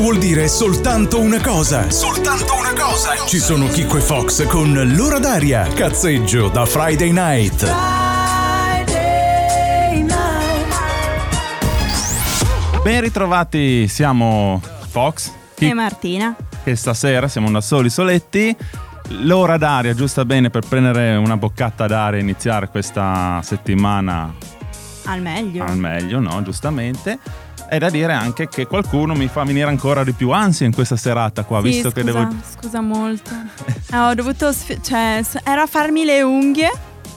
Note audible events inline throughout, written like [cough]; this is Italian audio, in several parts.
vuol dire soltanto una cosa. Soltanto una cosa. Ci sono Kiko e Fox con l'ora d'aria. Cazzeggio da Friday night. Ben ritrovati, siamo Fox e Martina. Che stasera siamo da soli soletti. L'ora d'aria, giusta bene per prendere una boccata d'aria e iniziare questa settimana al meglio. Al meglio, no, giustamente. È da dire anche che qualcuno mi fa venire ancora di più ansia in questa serata qua, sì, visto scusa, che devo... Scusa molto. eh, ho dovuto... Sfi- cioè, era farmi le unghie.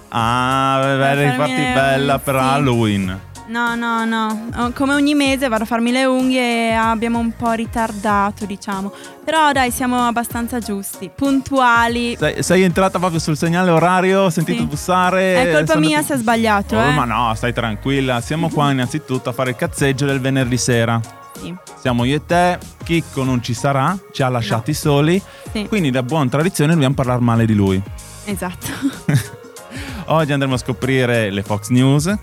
Ah, devi farti bella per sì. Halloween. No, no, no. Come ogni mese vado a farmi le unghie e abbiamo un po' ritardato, diciamo. Però dai, siamo abbastanza giusti, puntuali. Sei, sei entrata proprio sul segnale orario, ho sentito sì. bussare. È colpa mia ti... se è sbagliato. Oh, eh. Ma no, stai tranquilla. Siamo qua innanzitutto a fare il cazzeggio del venerdì sera. Sì. Siamo io e te, Chicco non ci sarà, ci ha lasciati no. soli. Sì. Quindi da buona tradizione dobbiamo parlare male di lui. Esatto. [laughs] Oggi andremo a scoprire le Fox News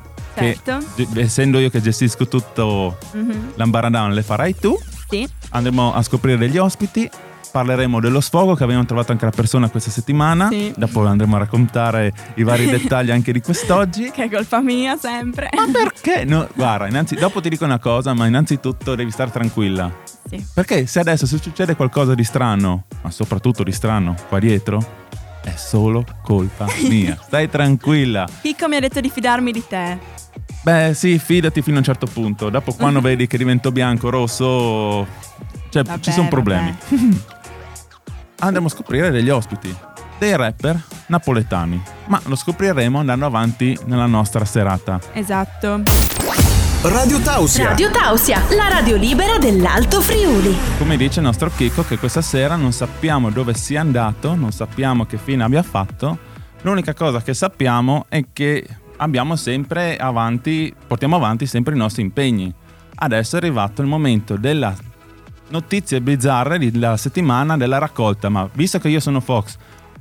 Certo. Che, essendo io che gestisco tutto mm-hmm. l'ambaradan, le farai tu. Sì. Andremo a scoprire degli ospiti. Parleremo dello sfogo che abbiamo trovato anche la persona questa settimana. Sì. Dopo andremo a raccontare i vari [laughs] dettagli anche di quest'oggi. Che è colpa mia sempre. Ma perché? No, guarda, innanzi, dopo ti dico una cosa, ma innanzitutto devi stare tranquilla. Sì. Perché se adesso succede qualcosa di strano, ma soprattutto di strano qua dietro, è solo colpa mia. [laughs] Stai tranquilla. Picco mi ha detto di fidarmi di te. Beh, sì, fidati fino a un certo punto. Dopo, quando [laughs] vedi che divento bianco, rosso, cioè vabbè, ci sono problemi. [laughs] Andremo a scoprire degli ospiti, dei rapper napoletani. Ma lo scopriremo andando avanti nella nostra serata. Esatto. Radio Tausia. Radio Tausia, la radio libera dell'Alto Friuli. Come dice il nostro Chico, che questa sera non sappiamo dove sia andato, non sappiamo che fine abbia fatto. L'unica cosa che sappiamo è che abbiamo sempre avanti, portiamo avanti sempre i nostri impegni. Adesso è arrivato il momento della notizie bizzarre della settimana della raccolta, ma visto che io sono Fox,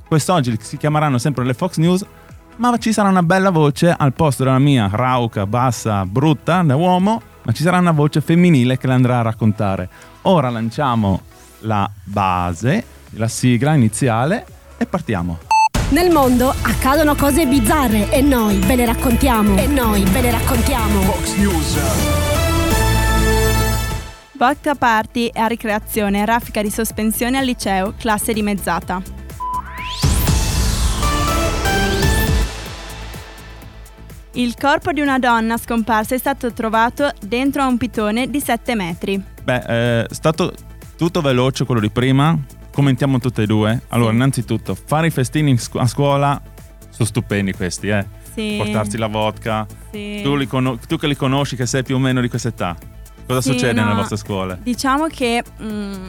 quest'oggi si chiameranno sempre le Fox News, ma ci sarà una bella voce al posto della mia rauca, bassa, brutta da uomo, ma ci sarà una voce femminile che le andrà a raccontare. Ora lanciamo la base, la sigla iniziale e partiamo. Nel mondo accadono cose bizzarre e noi ve le raccontiamo. E noi ve le raccontiamo. Fox News. Vodka party e a ricreazione, raffica di sospensione al liceo, classe dimezzata. Il corpo di una donna scomparsa è stato trovato dentro a un pitone di 7 metri. Beh, è stato tutto veloce quello di prima, commentiamo tutte e due. Allora, innanzitutto, fare i festini a scuola sono stupendi questi, eh? Sì. Portarsi la vodka. Sì. Tu, con- tu, che li conosci, che sei più o meno di questa età, cosa sì, succede no, nelle vostre scuole? Diciamo che mm,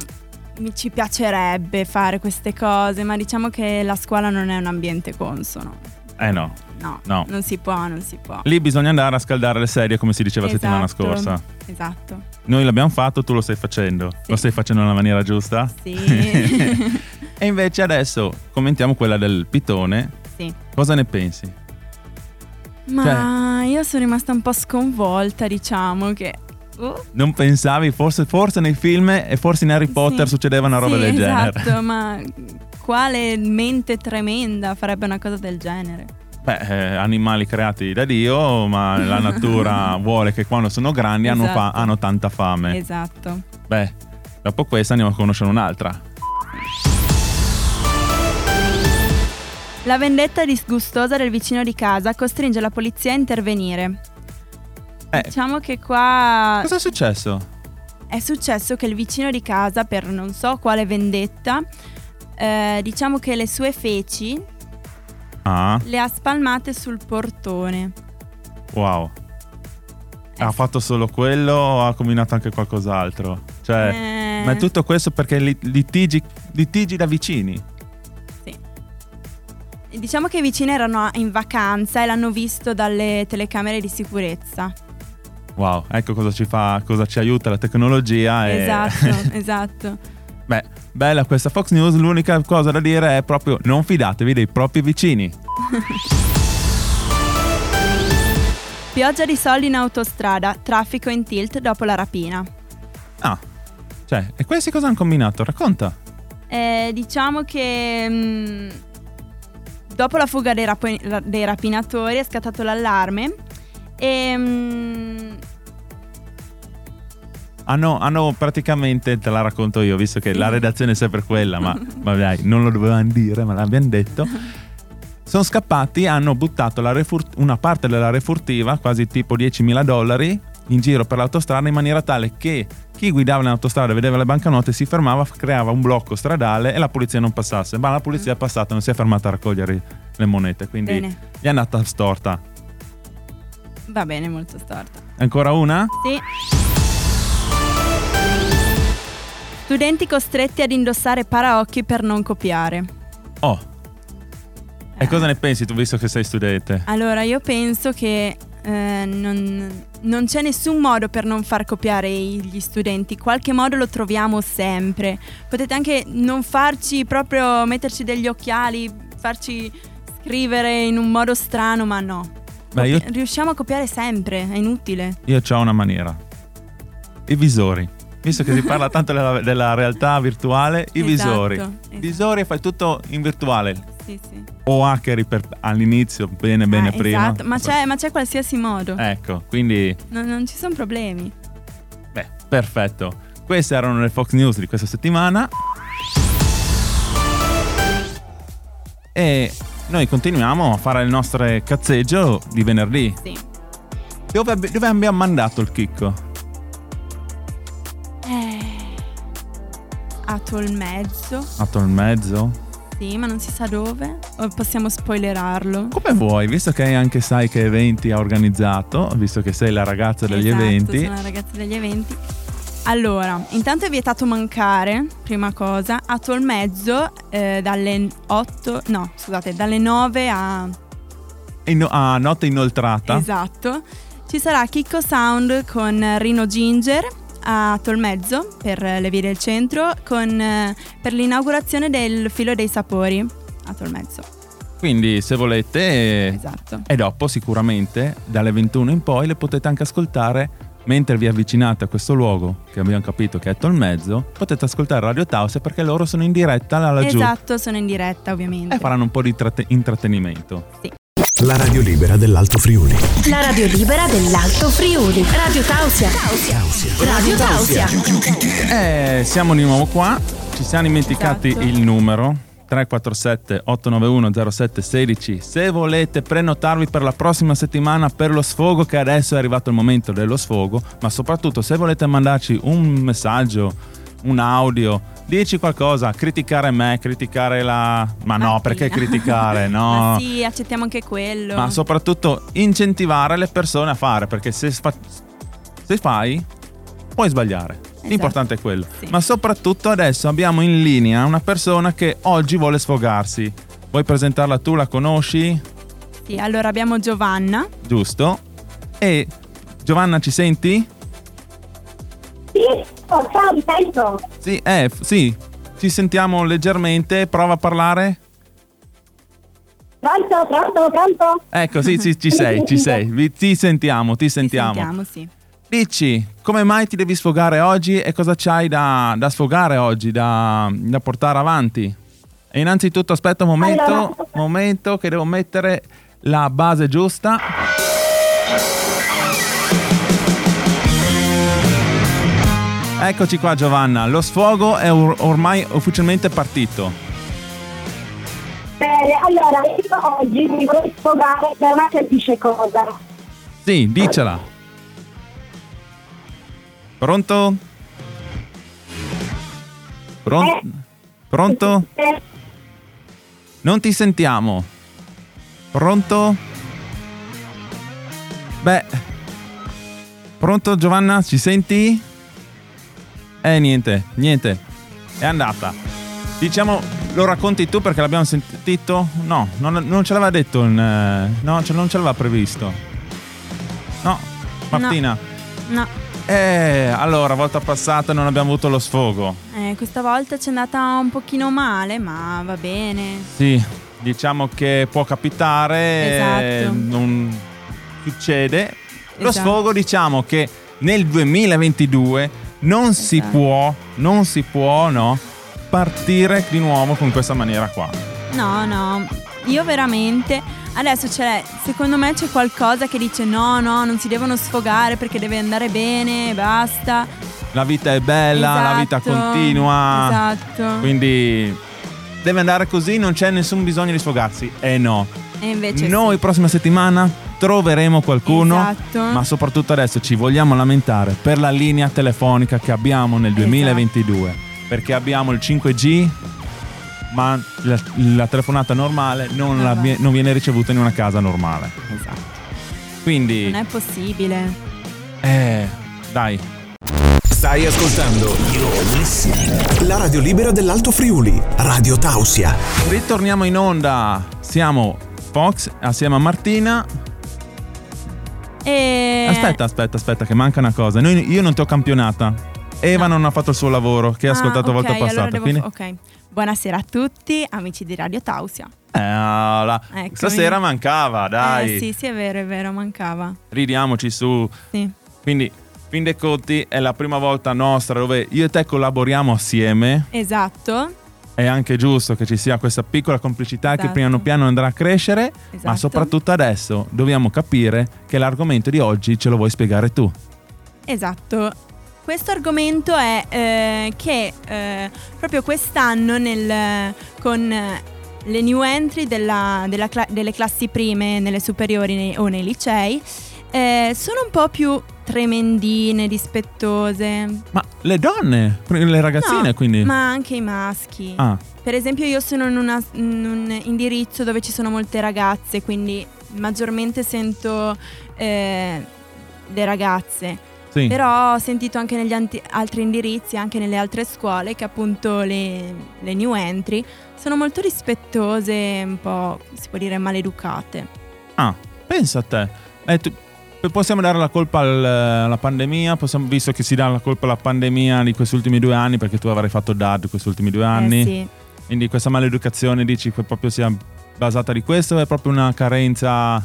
ci piacerebbe fare queste cose, ma diciamo che la scuola non è un ambiente consono. Eh no. No, no, non si può, non si può. Lì bisogna andare a scaldare le sedie, come si diceva esatto, la settimana scorsa. Esatto. Noi l'abbiamo fatto, tu lo stai facendo. Sì. Lo stai facendo nella maniera giusta? Sì. [laughs] e invece adesso commentiamo quella del pitone. Sì. Cosa ne pensi? Ma cioè, io sono rimasta un po' sconvolta, diciamo che Uh. Non pensavi, forse, forse, nei film e forse in Harry Potter sì. succedeva una roba sì, del esatto, genere. Esatto, ma [laughs] quale mente tremenda farebbe una cosa del genere? Beh, eh, animali creati da Dio, ma la [laughs] natura vuole che quando sono grandi esatto. hanno, fa- hanno tanta fame. Esatto. Beh, dopo questa andiamo a conoscere un'altra. La vendetta disgustosa del vicino di casa costringe la polizia a intervenire. Eh, diciamo che qua... Cosa è successo? È successo che il vicino di casa, per non so quale vendetta, eh, diciamo che le sue feci ah. le ha spalmate sul portone. Wow. Eh, ha fatto solo quello o ha combinato anche qualcos'altro? Cioè, eh, ma è tutto questo perché litigi, litigi da vicini? Sì. Diciamo che i vicini erano in vacanza e l'hanno visto dalle telecamere di sicurezza. Wow, ecco cosa ci fa, cosa ci aiuta la tecnologia. E... Esatto, [laughs] esatto. Beh, bella questa Fox News, l'unica cosa da dire è proprio non fidatevi dei propri vicini. [laughs] Pioggia di soldi in autostrada, traffico in tilt dopo la rapina. Ah, Cioè, e questi cosa hanno combinato? Racconta. Eh, diciamo che mh, dopo la fuga dei, rapi- dei rapinatori è scattato l'allarme e... mh, Hanno, hanno praticamente, te la racconto io, visto che la redazione è sempre quella, ma [laughs] vabbè, non lo dovevano dire, ma l'abbiamo detto. Sono scappati, hanno buttato la refur- una parte della refurtiva, quasi tipo 10.000 dollari, in giro per l'autostrada in maniera tale che chi guidava in autostrada vedeva le banconote, si fermava, creava un blocco stradale e la polizia non passasse. Ma la polizia è passata, non si è fermata a raccogliere le monete, quindi Bene. gli è andata storta. va bene, molto storta. Ancora una? Sì. Studenti costretti ad indossare paraocchi per non copiare. Oh. E Eh. cosa ne pensi tu, visto che sei studente? Allora, io penso che eh, non, non c'è nessun modo per non far copiare gli studenti. Qualche modo lo troviamo sempre. Potete anche non farci proprio metterci degli occhiali, farci scrivere in un modo strano, ma no. Beh, io, Riusciamo a copiare sempre, è inutile. io ho una maniera. I visori. Visto che si parla tanto della, della realtà virtuale, i Esatto, visori. esatto. Visori fai tutto in virtuale. Sì, sì. O hackeri per- all'inizio, bene bene Ah, prima. Esatto, ma c'è, ma c'è qualsiasi modo. Ecco, quindi, Non, non ci sono problemi. beh, perfetto. Queste erano le Fox News di questa settimana. E noi continuiamo a fare il nostro cazzeggio di venerdì. Sì. Dove, dove abbiamo mandato il chicco? A Tolmezzo. Atto il mezzo? Sì, ma non si sa dove. O possiamo spoilerarlo? Come vuoi, visto che anche sai che eventi ha organizzato, visto che sei la ragazza degli Esatto, eventi. Sono la ragazza degli eventi. Allora, intanto è vietato mancare, prima cosa, a Tolmezzo eh, dalle 8, no, scusate, dalle 9 a... In- a notte inoltrata. Esatto. Ci sarà Chicco Sound con Rino Ginger a Tolmezzo per le vie del centro con, eh, per l'inaugurazione del filo dei sapori a Tolmezzo. Quindi se volete, Esatto. e dopo sicuramente dalle 21 in poi le potete anche ascoltare mentre vi avvicinate a questo luogo che abbiamo capito che è Tolmezzo. Potete ascoltare Radio Tausia perché loro sono in diretta là laggiù Esatto, sono in diretta ovviamente. e faranno un po' di tratte- intrattenimento. La radio libera dell'Alto Friuli. La radio libera dell'Alto Friuli. Radio Tausia. Radio Tausia. Eh, siamo di nuovo qua. Ci siamo dimenticati Esatto. il numero 347 891 0716. Se volete prenotarvi per la prossima settimana per lo sfogo, che adesso è arrivato il momento dello sfogo, ma soprattutto se volete mandarci un messaggio, un audio, dici qualcosa, criticare me, criticare la. Ma no, perché criticare? No. [laughs] Sì, accettiamo anche quello. Ma soprattutto incentivare le persone a fare, perché se, fa- se fai, puoi sbagliare. L'importante è quello. Sì. Ma soprattutto adesso abbiamo in linea una persona che oggi vuole sfogarsi. Vuoi presentarla tu? La conosci? Sì, allora abbiamo Giovanna. Giusto? E Giovanna, ci senti? Oh, ciao, mi sento. Sì, eh, f- sì. Ci sentiamo leggermente. Prova a parlare. Pronto, pronto, pronto? Ecco, sì, sì, ci sei, ci [laughs] sei. Vi- Ti sentiamo, ti sentiamo. Ti sentiamo, sì. Dici, come mai ti devi sfogare oggi e cosa c'hai da, da sfogare oggi, da, da portare avanti? E innanzitutto aspetta un momento, Allora- momento che devo mettere la base giusta. Eccoci qua Giovanna, lo sfogo è or- ormai ufficialmente partito. Bene, allora, io oggi mi voglio sfogare per una semplice cosa. Sì, dicela. Pronto? Pronto? Pronto? Eh, Non ti sentiamo. Pronto? Beh. Pronto Giovanna? Ci senti? Eh niente, niente. È andata. Diciamo, lo racconti tu perché l'abbiamo sentito? No, non, non ce l'aveva detto in, eh, No, non ce l'aveva previsto. No, Martina. No, Eh, allora, volta passata non abbiamo avuto lo sfogo. eh, questa volta ci è andata un pochino male, ma va bene. Sì, diciamo che può capitare, Esatto. eh, non succede. Lo Esatto. sfogo diciamo che nel 2022 non si Esatto. può, non si può, no, partire di nuovo con questa maniera qua. No, no, io veramente adesso c'è, secondo me c'è qualcosa che dice no, no, non si devono sfogare perché deve andare bene, basta. La vita è bella, la vita Esatto, continua. Esatto. Quindi deve andare così, non c'è nessun bisogno di sfogarsi. Eh no. e invece Noi sì. prossima settimana troveremo qualcuno, Esatto. ma soprattutto adesso ci vogliamo lamentare per la linea telefonica che abbiamo nel Esatto. 2022, perché abbiamo il 5G, ma la, la telefonata normale non, la Ah, vie- non viene ricevuta in una casa normale. Esatto. Quindi, Non è possibile. eh, dai, Stai ascoltando la radio libera dell'Alto Friuli, Radio Tausia. ritorniamo in onda. Siamo Fox assieme a Martina. E Aspetta, aspetta, aspetta, che manca una cosa. Noi- io non ti ho campionata. Eva No. non ha fatto il suo lavoro, che ha Ah, ascoltato volta ok, allora passata. devo quindi, ok. Buonasera a tutti, amici di Radio Tausia. Eh, la- Eccomi. stasera mancava, dai. Eh, sì, sì, è vero, è vero, mancava. Ridiamoci su. Sì. Quindi, fin dei conti, è la prima volta nostra dove io e te collaboriamo assieme. Esatto. È anche giusto che ci sia questa piccola complicità che Esatto. piano piano andrà a crescere. Ma Esatto. soprattutto adesso dobbiamo capire che l'argomento di oggi ce lo vuoi spiegare tu. Esatto. Questo argomento è eh, che eh, proprio quest'anno nel- con eh, le new entry della- della cla- delle classi prime nelle superiori nei- o nei licei eh, sono un po' più tremendine, dispettose. Ma le donne, le ragazzine No, quindi. Ma anche i maschi. Ah, Per esempio io sono in, una- in un indirizzo dove ci sono molte ragazze, quindi maggiormente sento eh, le ragazze. sì. Però ho sentito anche negli anti- altri indirizzi, anche nelle altre scuole, che appunto le, le new entry sono molto rispettose, un po', si può dire, maleducate. Ah, pensa a te. Eh, tu- possiamo dare la colpa al- alla pandemia, possiamo- visto che si dà la colpa alla pandemia di questi ultimi due anni, perché tu avrai fatto DAD questi ultimi due anni. Eh sì. Quindi questa maleducazione dici che proprio sia basata di questo o è proprio una carenza?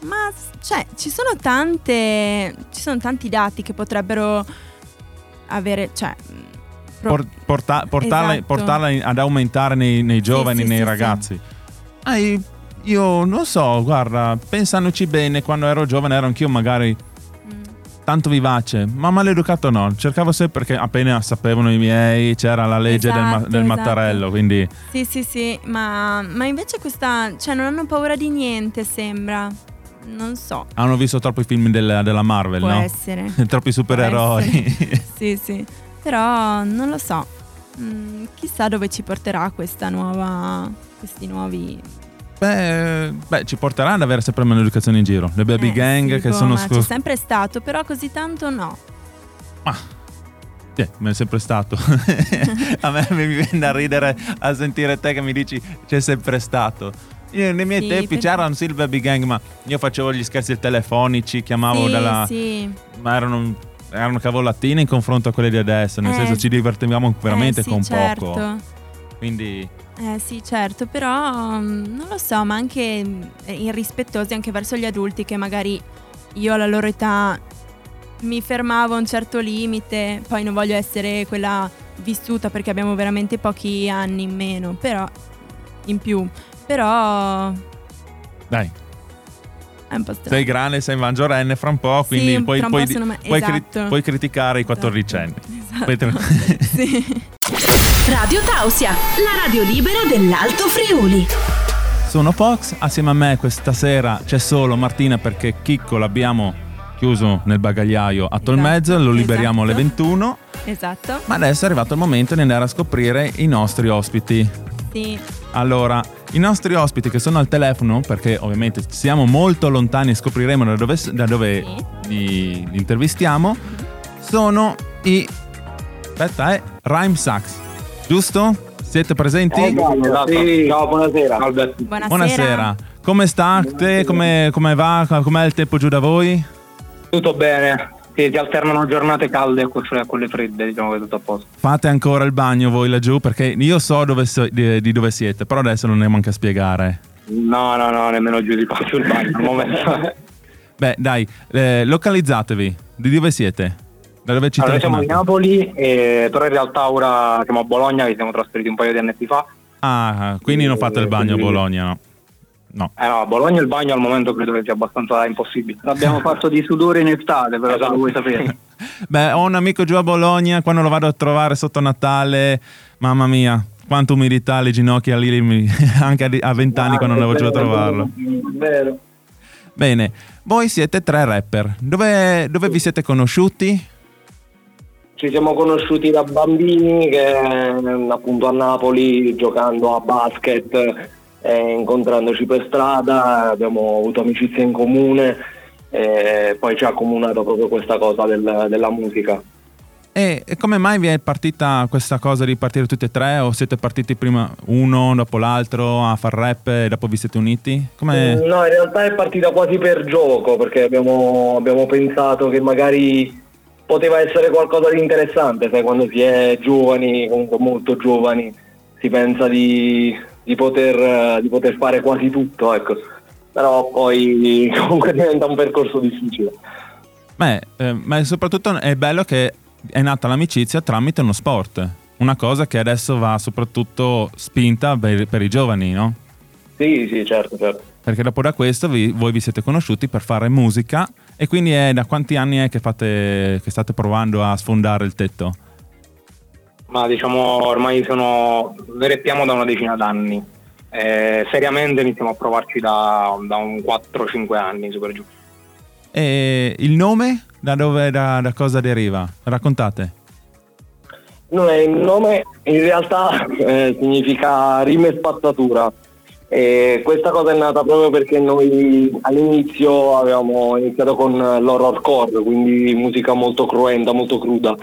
Ma cioè, ci sono tante. Ci sono tanti dati che potrebbero avere. Cioè. pro- por- porta- portarla, Esatto. portarla ad aumentare nei, nei giovani, sì, nei sì, ragazzi. Ah, io- non so, guarda, pensandoci bene, quando ero giovane ero anch'io magari Mm. tanto vivace, ma maleducato no. Cercavo sempre perché appena sapevano i miei c'era la legge del, ma- Esatto, del esatto. mattarello, quindi Sì, sì, sì, ma, ma invece questa. Cioè, non hanno paura di niente, sembra. Non so. hanno visto troppo i film del- della Marvel, Può no? essere. [laughs] Troppi supereroi. [laughs] Sì, sì. Però non lo so. Mm, chissà dove ci porterà questa nuova. Questi nuovi. Beh, beh, ci porterà ad avere sempre maleducazione in giro. Le baby Eh, gang sì, che boh, sono ma scos- C'è sempre stato, però così tanto no. Eh, me è sempre stato. [laughs] a me mi viene da ridere a sentire te che mi dici c'è sempre stato. Io, nei miei Sì, tempi perché- c'erano sì il baby gang, ma io facevo gli scherzi telefonici, chiamavo sì, dalla. sì. Ma erano, erano cavolatine in confronto a quelle di adesso. Nel Eh, senso ci divertivamo veramente Eh, sì, con certo. poco. Quindi. Eh sì, certo, però mm, non lo so, ma anche mm, irrispettosi anche verso gli adulti che magari io alla loro età mi fermavo a un certo limite, poi non voglio essere quella vissuta perché abbiamo veramente pochi anni in meno, però in più, però Dai, è un po' strano. sei grande, sei maggiorenne fra un po', Sì, quindi puoi, tra un po' puoi- puoi cri- esatto. puoi criticare i 14 anni. Esatto. Puoi [laughs] sì. Radio Tausia, la radio libera dell'Alto Friuli. Sono Fox, assieme a me questa sera c'è solo Martina perché Chicco l'abbiamo chiuso nel bagagliaio a Tolmezzo, Esatto, lo liberiamo alle esatto. 21, esatto. ma adesso è arrivato il momento di andare a scoprire i nostri ospiti. Sì. Allora, i nostri ospiti che sono al telefono, perché ovviamente siamo molto lontani e scopriremo da dove, da dove Sì. li, li intervistiamo, sono i... Aspetta, è Rhyme Sax, giusto? Siete presenti? Esatto. Sì. Ciao, buonasera. Salve. Buonasera. Buonasera. Come sta? Te? Come, come va? Com'è il tempo giù da voi? Tutto bene. Sì, si alternano giornate calde a quelle fredde, diciamo che è tutto a posto. Fate ancora il bagno voi laggiù? Perché io so dove so- di, di dove siete, però adesso non ne manca a spiegare. No, no, no, nemmeno giù di faccio il bagno al momento. [laughs] Beh, dai, eh, localizzatevi. Di dove siete? Da dove ci Allora, noi siamo di telefonate? Napoli, eh, però in realtà ora siamo a Bologna, che siamo trasferiti un paio di anni fa. Ah, quindi non fate il bagno a Bologna, no? No. Eh no, a Bologna il bagno al momento credo che sia abbastanza impossibile. L'abbiamo fatto di sudore in estate, però se Esatto. lo vuoi sapere. [laughs] Beh, ho un amico giù a Bologna, quando lo vado a trovare sotto Natale, mamma mia, quanta umidità alle ginocchia lì, [laughs] anche a di- a 20 anni quando andavo giù a trovarlo. Vero. Bene, voi siete tre rapper, dove, dove vi siete conosciuti? Ci siamo conosciuti da bambini che eh, appunto a Napoli giocando a basket, eh, incontrandoci per strada, abbiamo avuto amicizia in comune e poi ci ha accomunato proprio questa cosa del- della musica. E, e come mai vi è partita questa cosa di partire tutti e tre o siete partiti prima uno dopo l'altro a far rap e dopo vi siete uniti? Come... No, in realtà è partita quasi per gioco perché abbiamo, abbiamo pensato che magari poteva essere qualcosa di interessante, sai quando si è giovani, comunque molto giovani, si pensa di, di poter, di poter fare quasi tutto, ecco. Però poi [laughs] comunque diventa un percorso difficile. Beh, eh, ma soprattutto è bello che è nata l'amicizia tramite uno sport, una cosa che adesso va soprattutto spinta per, per i giovani, no? Sì, sì, certo, certo. Perché dopo da questo vi- voi vi siete conosciuti per fare musica e quindi è da quanti anni è che, fate, che state provando a sfondare il tetto? Ma diciamo ormai sono. Noi reppiamo da una decina d'anni. Eh, seriamente iniziamo a provarci da, da un 4-5 anni, super giù. E il nome da dove, da, da cosa deriva? Raccontate. No, eh, il nome in realtà eh, significa rima e spazzatura. E questa cosa è nata proprio perché noi all'inizio avevamo iniziato con l'horrorcore, quindi musica molto cruenta, molto cruda.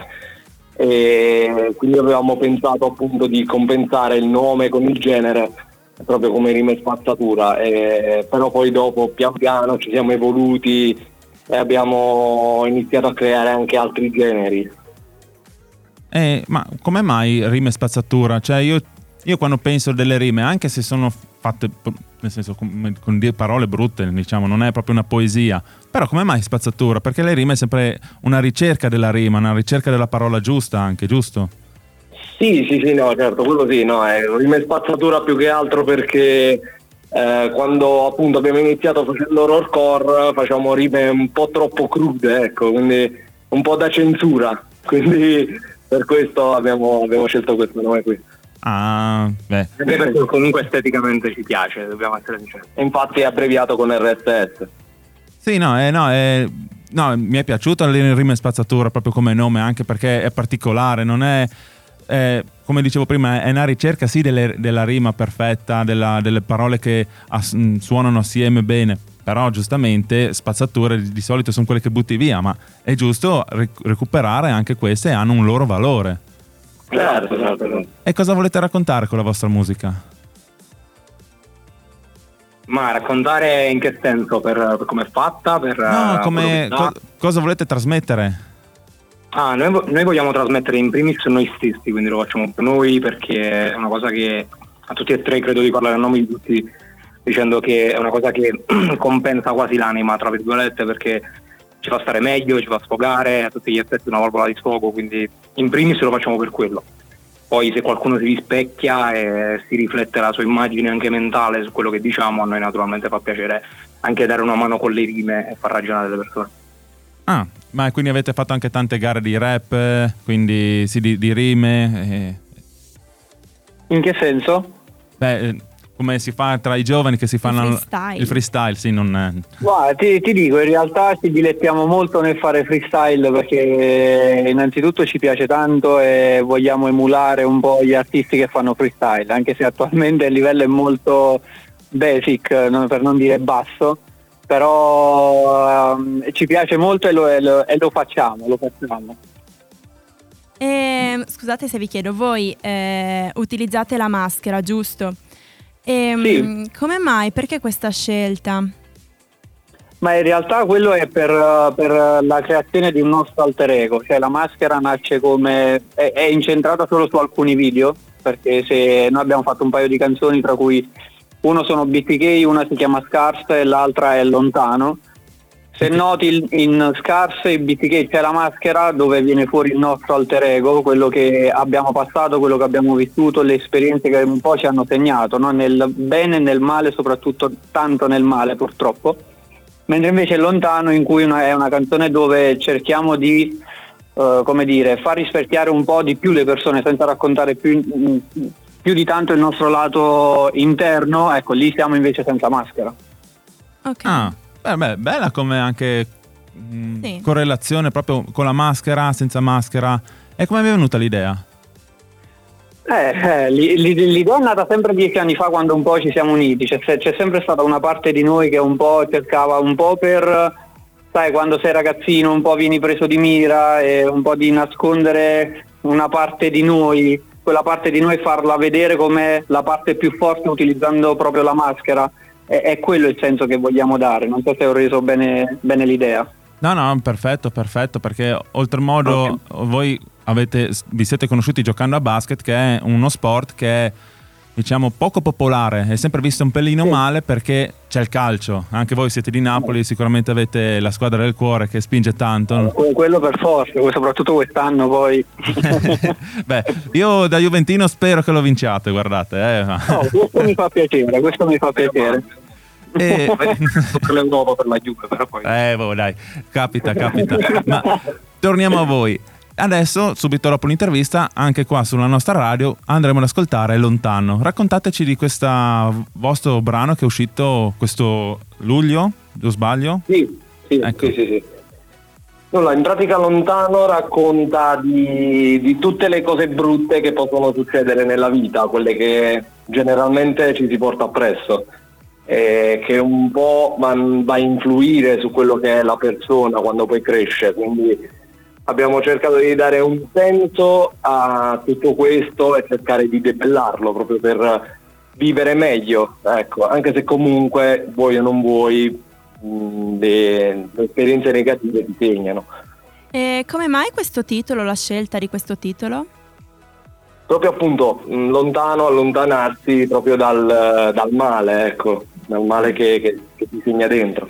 E quindi avevamo pensato appunto di compensare il nome con il genere proprio come rima e spazzatura. E, però poi dopo pian piano ci siamo evoluti e abbiamo iniziato a creare anche altri generi. Eh, ma come mai rime spazzatura? Cioè io, io quando penso delle rime, anche se sono fatte nel senso con, con parole brutte, diciamo, non è proprio una poesia, però come mai spazzatura? Perché le rime è sempre una ricerca della rima, una ricerca della parola giusta anche, giusto? Sì, sì, sì, no, certo, quello sì, no, è rima e spazzatura più che altro perché eh, quando appunto abbiamo iniziato facendo horrorcore facciamo rime un po' troppo crude, ecco, quindi un po' da censura, [laughs] quindi per questo abbiamo, abbiamo scelto questo nome qui. Ah, beh. Anche perché comunque esteticamente ci piace, dobbiamo essere sinceri. Infatti è abbreviato con RSS. Sì, no, eh, no, eh, no, mi è piaciuto rima e spazzatura proprio come nome, anche perché è particolare, non è, eh, come dicevo prima, è una ricerca sì delle- della rima perfetta, della- delle parole che as- mh, suonano assieme bene, però giustamente spazzature di solito sono quelle che butti via, ma è giusto ric- recuperare anche queste hanno un loro valore. Certo, certo, certo. E cosa volete raccontare con la vostra musica? Ma raccontare in che senso? Per, per come è fatta? Per, No, eh, come, co- cosa volete trasmettere? Ah, noi, noi vogliamo trasmettere in primis noi stessi, quindi lo facciamo per noi perché è una cosa che a tutti e tre credo di parlare a nome di tutti dicendo che è una cosa che [clears throat] compensa quasi l'anima, tra virgolette, perché ci fa stare meglio, ci fa sfogare, a tutti gli effetti una valvola di sfogo, quindi in primis lo facciamo per quello. Poi se qualcuno si rispecchia e si riflette la sua immagine anche mentale su quello che diciamo, a noi naturalmente fa piacere anche dare una mano con le rime e far ragionare le persone. Ah, ma quindi avete fatto anche tante gare di rap, eh, quindi sì, di, di rime. In che senso? Beh, eh, come si fa tra i giovani che si fanno freestyle. il freestyle, sì, non è. Guarda, ti, ti dico, in realtà ci dilettiamo molto nel fare freestyle perché innanzitutto ci piace tanto e vogliamo emulare un po' gli artisti che fanno freestyle, anche se attualmente il livello è molto basic, per non dire basso, però ehm, ci piace molto e lo, e lo- e lo facciamo, lo facciamo. Ehm, scusate se vi chiedo, voi eh, utilizzate la maschera, giusto? Ehm, Sì. Come mai? Perché questa scelta? Ma in realtà quello è per, per la creazione di un nostro alter ego, cioè la maschera nasce come è, è incentrata solo su alcuni video, perché se noi abbiamo fatto un paio di canzoni tra cui uno sono BTK, una si chiama Scars e l'altra è Lontano Se noti in scarse e BTK c'è la maschera dove viene fuori il nostro alter ego, quello che abbiamo passato, quello che abbiamo vissuto, le esperienze che un po' ci hanno segnato, no? nel bene e nel male, soprattutto tanto nel male purtroppo. Mentre invece lontano in cui una- è una canzone dove cerchiamo di eh, come dire, far rispecchiare un po' di più le persone senza raccontare più, più di tanto il nostro lato interno, ecco lì siamo invece senza maschera. Ok. Ah, beh, beh, bella come anche mm, Sì. correlazione proprio con la maschera, senza maschera. E come è venuta l'idea? Eh, eh, l'i- l'i- l'idea è nata sempre dieci anni fa quando un po' ci siamo uniti, c'è, c'è sempre stata una parte di noi che un po' cercava un po' per, sai, quando sei ragazzino un po' vieni preso di mira e un po' di nascondere una parte di noi, quella parte di noi farla vedere come la parte più forte utilizzando proprio la maschera. È, è quello il senso che vogliamo dare, non so se ho reso bene, bene l'idea. No, no, perfetto, perfetto, perché oltremodo voi avete, vi siete conosciuti giocando a basket, che è uno sport che è, diciamo, poco popolare, è sempre visto un pelino male perché c'è il calcio. Anche voi siete di Napoli, sicuramente avete la squadra del cuore che spinge tanto. Que- Quello per forza, soprattutto quest'anno poi. [laughs] Beh, io da Juventino spero che lo vinciate, guardate. Eh. No, questo mi fa piacere, questo mi fa piacere. E- [laughs] per l'Europa per la Juve, però poi Eh, boh, dai, capita, capita. Ma torniamo a voi. Adesso, subito dopo l'intervista, anche qua sulla nostra radio andremo ad ascoltare Lontano. Raccontateci di questo vostro brano che è uscito questo luglio, o sbaglio? Sì, sì, Ecco. sì, sì, sì. Nulla, in pratica Lontano racconta di, di tutte le cose brutte che possono succedere nella vita, quelle che generalmente ci si porta appresso, e che un po' va, va a influire su quello che è la persona quando poi cresce. Quindi abbiamo cercato di dare un senso a tutto questo e cercare di debellarlo proprio per vivere meglio, ecco, anche se comunque vuoi o non vuoi mh, le, le esperienze negative ti segnano. E come mai questo titolo, la scelta di questo titolo? Proprio appunto mh, lontano, allontanarsi proprio dal, dal male, ecco, dal male che, che- che ti segna dentro.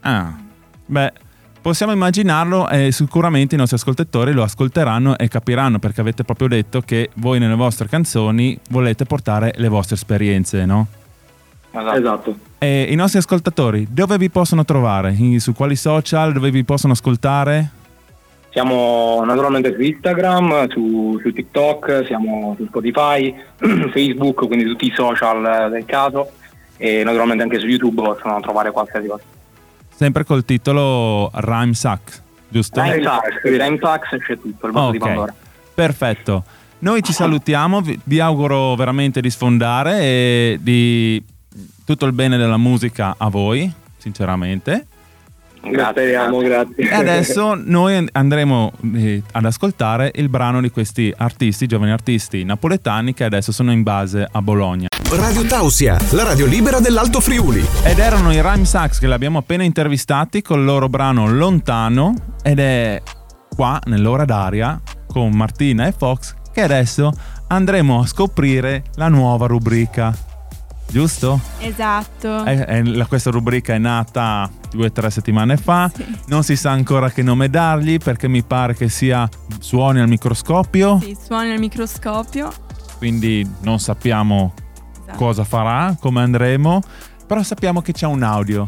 Ah, beh, possiamo immaginarlo e sicuramente i nostri ascoltatori lo ascolteranno e capiranno perché avete proprio detto che voi nelle vostre canzoni volete portare le vostre esperienze, no? Esatto. E i nostri ascoltatori dove vi possono trovare? Su quali social? Dove vi possono ascoltare? Siamo naturalmente su Instagram, su, su TikTok, siamo su Spotify, [clears throat] Facebook, quindi tutti i social del caso e naturalmente anche su YouTube possono trovare qualsiasi cosa. Sempre col titolo Rhyme Sack, giusto? Rhyme Sax, Rhyme Sax c'è tutto, il mondo di Ok, Pandora. perfetto. Noi ci salutiamo, vi, vi auguro veramente di sfondare e di tutto il bene della musica a voi, sinceramente. Grazie, speriamo, grazie. E adesso noi andremo eh, ad ascoltare il brano di questi artisti, giovani artisti napoletani che adesso sono in base a Bologna. Radio Tausia, la radio libera dell'Alto Friuli. Ed erano i Rhyme Sax che li abbiamo appena intervistati con il loro brano Lontano ed è qua nell'ora d'aria con Martina e Fox che adesso andremo a scoprire la nuova rubrica. Giusto? Esatto. Eh, eh, la- questa rubrica è nata due o tre settimane fa, non si sa ancora che nome dargli perché mi pare che sia suoni al microscopio, Sì, suoni al microscopio. quindi non sappiamo Esatto. cosa farà, come andremo, però sappiamo che c'è un audio.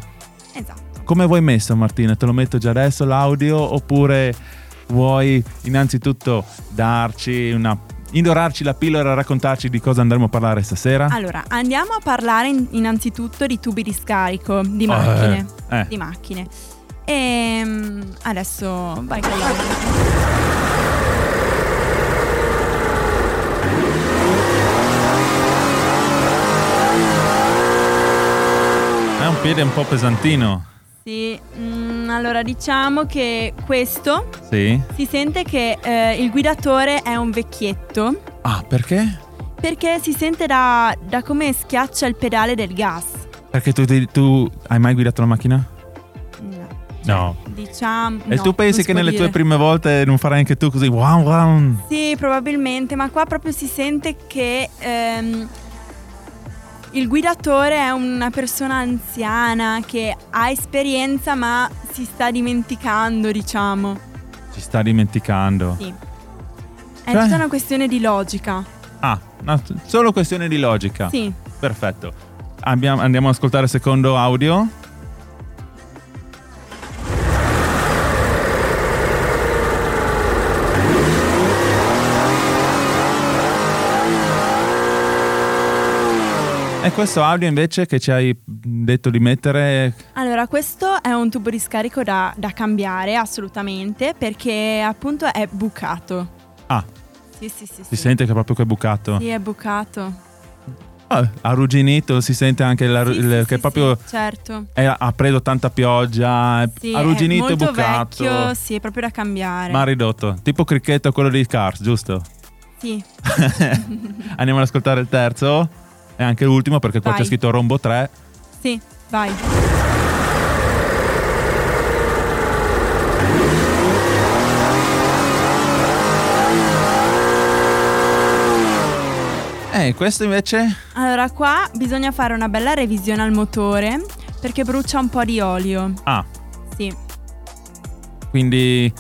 Esatto. Come vuoi messo Martina? Te lo metto già adesso l'audio oppure vuoi innanzitutto darci una indorarci la pillola e raccontarci di cosa andremo a parlare stasera? Allora, andiamo a parlare in- innanzitutto di tubi di scarico, di macchine. eh, eh. Di macchine. E adesso vai con l'audio. È un piede un po' pesantino. Sì, mm, allora diciamo che questo Sì. si sente che eh, il guidatore è un vecchietto Ah, perché? perché si sente da, da come schiaccia il pedale del gas. Perché tu, ti- tu hai mai guidato la macchina? No. No. Diciamo. e no, tu pensi non che può nelle dire. tue prime volte non farai anche tu così? Wow, wow. Sì, probabilmente, ma qua proprio si sente che ehm, il guidatore è una persona anziana che ha esperienza ma si sta dimenticando, diciamo. Si sta dimenticando. Sì. È Cioè? tutta una questione di logica. Ah, no, solo questione di logica. Sì. Perfetto. Abbiamo- andiamo ad ascoltare il secondo audio. E questo audio invece che ci hai detto di mettere... Allora, questo è un tubo di scarico da, da cambiare assolutamente perché appunto è bucato. Ah, Sì, sì, sì. si sì. sente che è proprio che è bucato. Sì, è bucato. Ah, arrugginito, si sente anche la- Sì, il- sì, che proprio certo. è- ha preso tanta pioggia, Sì, arrugginito e bucato. vecchio, sì, è proprio da cambiare. Ma ridotto, tipo cricchetto quello di Cars, giusto? Sì. [laughs] Andiamo ad ascoltare il terzo e anche l'ultimo perché qua Vai. c'è scritto Rombo 3. Sì, vai. E Eh, questo invece? Allora, qua bisogna fare una bella revisione al motore perché brucia un po' di olio. Ah, Sì, quindi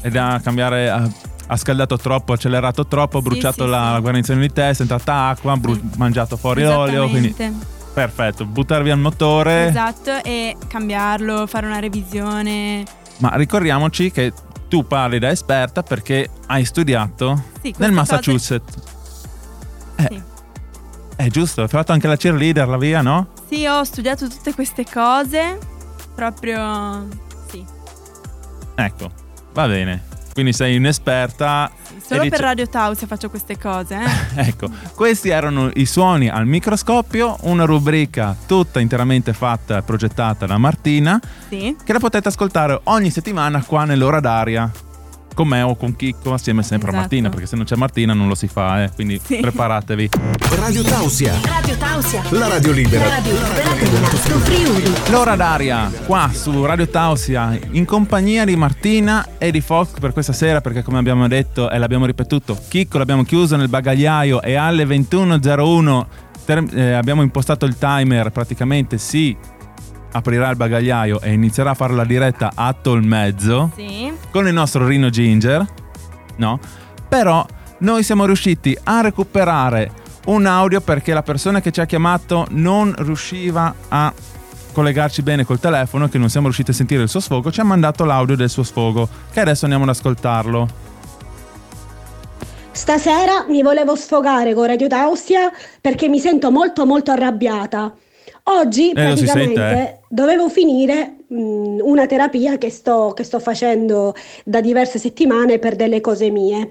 è da cambiare, ha, ha scaldato troppo, accelerato troppo, ha Sì, bruciato sì, la, sì. guarnizione di testa, è entrata acqua, bru- mangiato fuori olio, quindi perfetto, buttare via il motore. Esatto, e cambiarlo, fare una revisione. Ma ricordiamoci che tu parli da esperta perché hai studiato nel cose- Massachusetts. Eh, Sì. È giusto, hai fatto anche la cheerleader, la via, no? Sì, ho studiato tutte queste cose. Proprio. Sì. Ecco, va bene. Quindi sei un'esperta. Solo e per dice- Radio Tausia faccio queste cose, eh. [laughs] Ecco, questi erano i suoni al microscopio, una rubrica tutta interamente fatta e progettata da Martina, sì. che la potete ascoltare ogni settimana qua nell'ora d'aria. Con me o con Chicco, assieme sempre a Esatto. Martina, perché se non c'è Martina non lo si fa, eh, quindi Sì. preparatevi. Radio Tausia, Radio Tausia. la radio libera. La radio libera dell'Alto Friuli. L'ora d'aria qua su Radio Tausia in compagnia di Martina e di Fox per questa sera perché come abbiamo detto e l'abbiamo ripetuto Chicco l'abbiamo chiuso nel bagagliaio e alle 21.01 ter- eh, abbiamo impostato il timer praticamente si aprirà il bagagliaio e inizierà a fare la diretta a Tolmezzo Sì. Con il nostro Rino Ginger, no? Però noi siamo riusciti a recuperare un audio perché la persona che ci ha chiamato non riusciva a collegarci bene col telefono, che non siamo riusciti a sentire il suo sfogo, ci ha mandato l'audio del suo sfogo, che adesso andiamo ad ascoltarlo. Stasera mi volevo sfogare con Radio Tausia perché mi sento molto molto arrabbiata. Oggi Eh, praticamente sente, eh. dovevo finire mh, una terapia che sto, che sto facendo da diverse settimane per delle cose mie.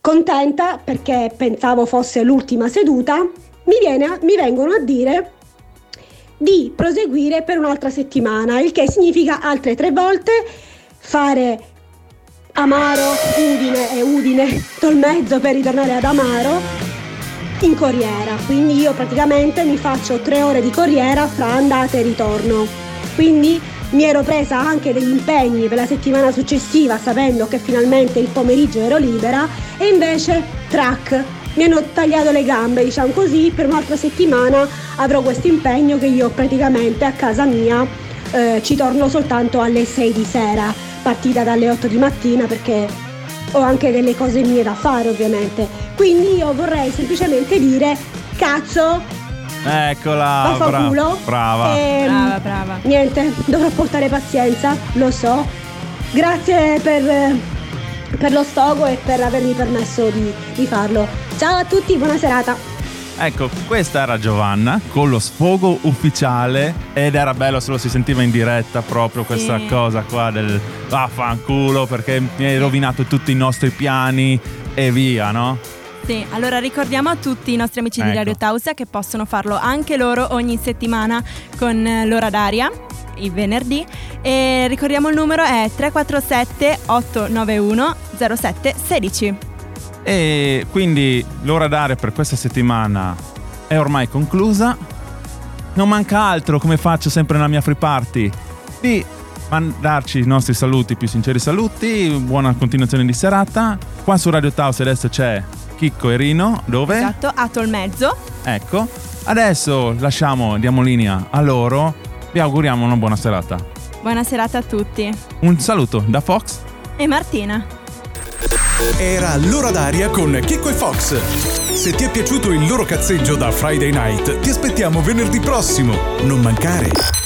Contenta perché pensavo fosse l'ultima seduta, mi, viene mi vengono a dire di proseguire per un'altra settimana, il che significa altre tre volte fare Amaro, Udine e Udine Tolmezzo per ritornare ad Amaro in corriera. Quindi io praticamente mi faccio tre ore di corriera fra andata e ritorno. Quindi mi ero presa anche degli impegni per la settimana successiva sapendo che finalmente il pomeriggio ero libera e invece track mi hanno tagliato le gambe, diciamo così, per un'altra settimana avrò questo impegno che io praticamente a casa mia eh, ci torno soltanto alle 6 di sera, partita dalle 8 di mattina perché ho anche delle cose mie da fare ovviamente. Quindi io vorrei semplicemente dire cazzo, Eccola, vaffanculo. brava. brava. Ehm, Brava, brava. Niente, dovrò portare pazienza, lo so. Grazie per, per lo sfogo e per avermi permesso di, di farlo. Ciao a tutti, buona serata. Ecco, questa era Giovanna con lo sfogo ufficiale ed era bello se lo si sentiva in diretta proprio questa Sì. cosa qua del vaffanculo perché mi hai rovinato tutti i nostri piani e via, no? Sì, allora ricordiamo a tutti i nostri amici di Ecco. Radio Tausia che possono farlo anche loro ogni settimana con eh, l'ora d'aria, il venerdì. E ricordiamo il numero è 347 891 0716. E quindi l'ora d'aria per questa settimana è ormai conclusa. Non manca altro, come faccio sempre nella mia free party, di mandarci i nostri saluti, i più sinceri saluti, buona continuazione di serata. Qua su Radio Taos adesso c'è Chicco e Rino, dove? Esatto, a Tolmezzo. Ecco, Adesso lasciamo, diamo linea a loro. Vi auguriamo una buona serata. Buona serata a tutti. Un saluto da Fox e Martina. Era l'ora d'aria con Chicco e Fox. Se ti è piaciuto il loro cazzeggio da Friday Night, ti aspettiamo venerdì prossimo. Non mancare.